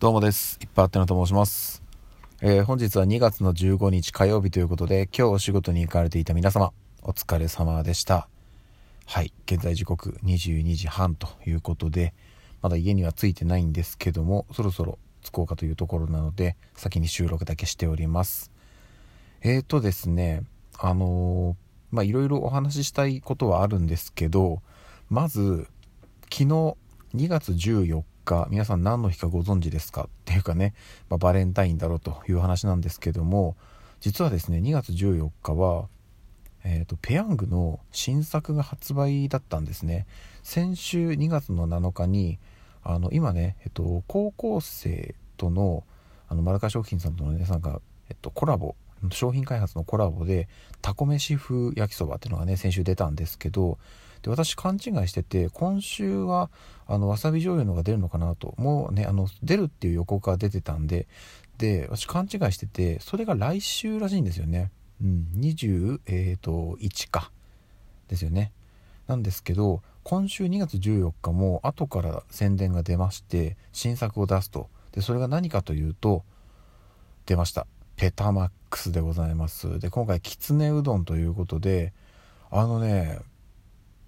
どうもです。いっぱいあってのと申します。えー、本日は2月の15日火曜日ということで、今日お仕事に行かれていた皆様、お疲れ様でした。はい、現在時刻22時半ということで、まだ家には着いてないんですけども、そろそろ着こうかというところなので、先に収録だけしております。えーとですね、あのー、まあ、いろいろお話ししたいことはあるんですけど、まず、昨日2月14日皆さん何の日かご存知ですか？っていうかね、まあ、バレンタインだろうという話なんですけども実はですね2月14日は、えーと、ペヤングの新作が発売だったんですね。先週2月の7日にあの今ね、えっと、高校生とのあのマルカ食品さんとのねなんか、えっと、コラボ商品開発のコラボでタコ飯風焼きそばっていうのがね先週出たんですけどで私勘違いしてて今週はあのわさび醤油のが出るのかなと。もうねあの出るっていう予告が出てたんでで私勘違いしててそれが来週らしいんですよね。うん21、えーと、か。ですよね。なんですけど今週2月14日も後から宣伝が出まして新作を出すと。でそれが何かというと出ました。ペタマックスでございます。で今回きつねうどんということであのね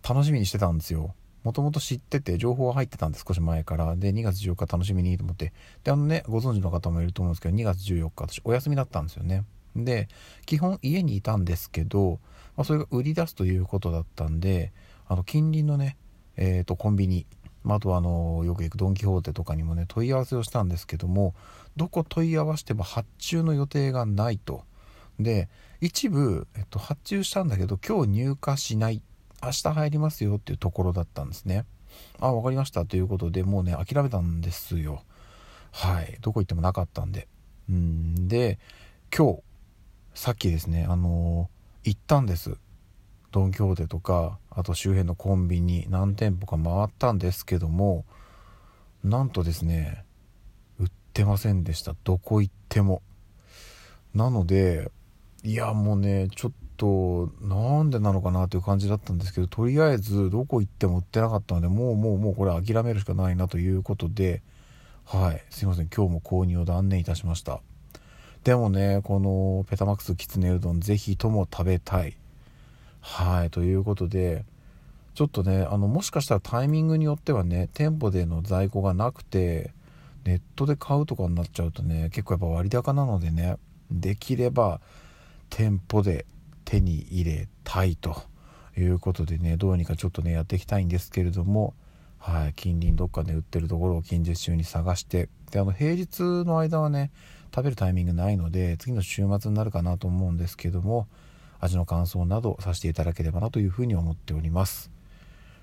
楽しみにしてたんですよ。もともと知ってて情報は入ってたんで少し前から。で2月14日楽しみにと思って。であのねご存知の方もいると思うんですけど2月14日私お休みだったんですよね。で基本家にいたんですけど、まあ、それが売り出すということだったんであの近隣のねえーと、コンビニまあ、とはあのよく行くドン・キホーテとかにもね問い合わせをしたんですけどもどこ問い合わせても発注の予定がないと。で一部、えっと、発注したんだけど今日入荷しない。明日入りますよっていうところだったんですね。あ分かりました。ということでもうね諦めたんですよ。はい。どこ行ってもなかったんで。うん。で今日さっきですねあのー、行ったんです。ドン・キホーテとかあと周辺のコンビニ何店舗か回ったんですけどもなんとですね売ってませんでした。どこ行っても。なのでいやもうねちょっとなんでなのかなという感じだったんですけどとりあえずどこ行っても売ってなかったのでもうもうもうこれ諦めるしかないなということではい。すいません。今日も購入を断念いたしました。でもねこのペタマックスきつねうどんぜひとも食べたい。はいということでちょっとねあのもしかしたらタイミングによってはね店舗での在庫がなくてネットで買うとかになっちゃうとね結構やっぱ割高なのでねできれば店舗で手に入れたいということでねどうにかちょっとねやっていきたいんですけれども、はい、近隣どっかで売ってるところを近日中に探してであの平日の間はね食べるタイミングないので次の週末になるかなと思うんですけども味の感想などさせていただければなというふうに思っております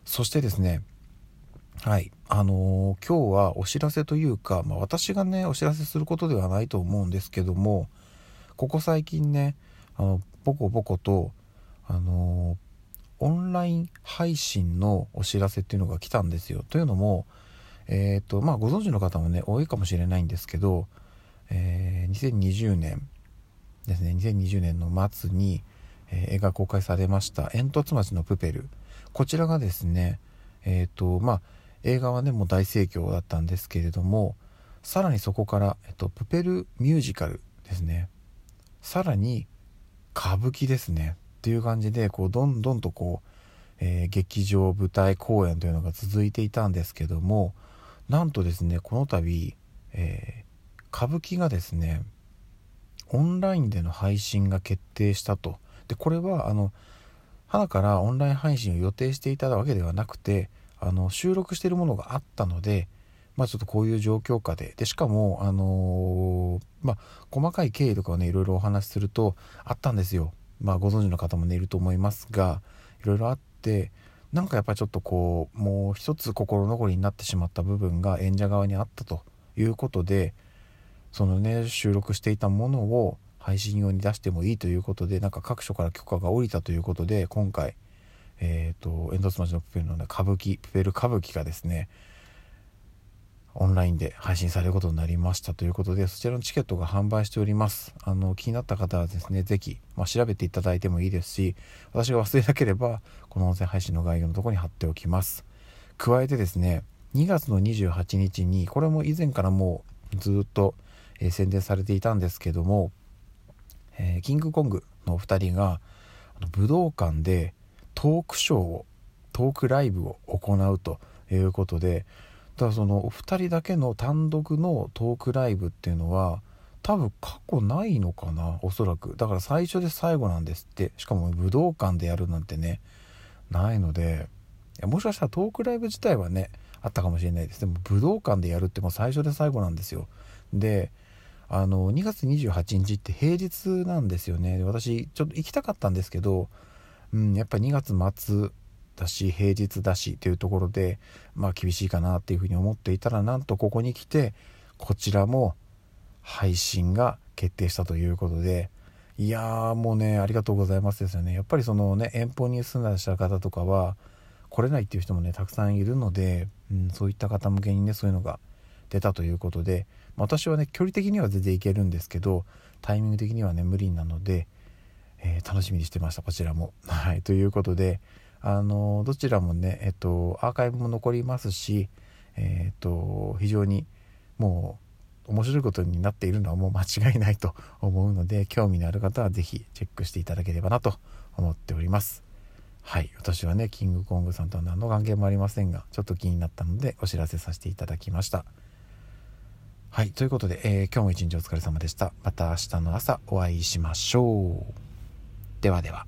そしてですねはいあのー、今日はお知らせというか、まあ、私がねお知らせすることではないと思うんですけどもここ最近ねあのポコポコとあのオンライン配信のお知らせっていうのが来たんですよ。というのも、えっ、ー、とまあご存知の方もね多いかもしれないんですけど、え、2020年ですね2020年の末に、えー、映画公開されました「煙突町のプペル」こちらがですねえっ、とまあ映画はねもう大盛況だったんですけれどもさらにそこから、えっと、プペルミュージカルですね。さらに歌舞伎ですね。っていう感じでこうどんどんとこう、えー、劇場舞台公演というのが続いていたんですけどもなんとですねこの度、えー、歌舞伎がですねオンラインでの配信が決定したと。でこれはあの花からオンライン配信を予定していたわけではなくてあの収録しているものがあったのでまあちょっとこういう状況下で、で、しかも、あのー、まあ細かい経緯とかをね、いろいろお話しすると、あったんですよ。まあご存知の方もね、いると思いますが、いろいろあって、なんかやっぱりちょっとこう、もう一つ心残りになってしまった部分が演者側にあったということで、そのね、収録していたものを配信用に出してもいいということで、なんか各所から許可が下りたということで、今回、えっ、ー、と、煙突町のプペルの、ね、歌舞伎、プペル歌舞伎がですね、オンラインで配信されることになりましたということで、そちらのチケットが販売しております。あの、気になった方はですね、是非、まあ、調べていただいてもいいですし、私が忘れなければ、この音声配信の概要のところに貼っておきます。加えてですね、2月の28日に、これも以前からもうずっと、えー、宣伝されていたんですけども、えー、キングコングのお二人が武道館でトークショーをトークライブを行うということでただそのお二人だけの単独のトークライブっていうのは多分過去ないのかなおそらく。だから最初で最後なんですって。しかも武道館でやるなんてねないのでもしかしたらトークライブ自体はねあったかもしれないです。でも武道館でやるってもう最初で最後なんですよ。であの2月28日って平日なんですよね。私ちょっと行きたかったんですけど、うん、やっぱり2月末だし平日だしっていうところでまあ厳しいかなっていうふうに思っていたらなんとここに来てこちらも配信が決定したということでいやーもうねありがとうございますですよね。やっぱりそのね遠方に住んでらっしゃる方とかは来れないっていう人もねたくさんいるので、うん、そういった方向けにねそういうのが出たということで私はね距離的には全然いけるんですけどタイミング的にはね無理なので、えー、楽しみにしてましたこちらも。はいということであのどちらもねえっとアーカイブも残りますしえっと非常にもう面白いことになっているのはもう間違いないと思うので興味のある方は是非チェックしていただければなと思っております。はい私はねキングコングさんとは何の関係もありませんがちょっと気になったのでお知らせさせていただきましたはいということで、えー、今日も一日お疲れ様でした。また明日の朝お会いしましょう。ではでは。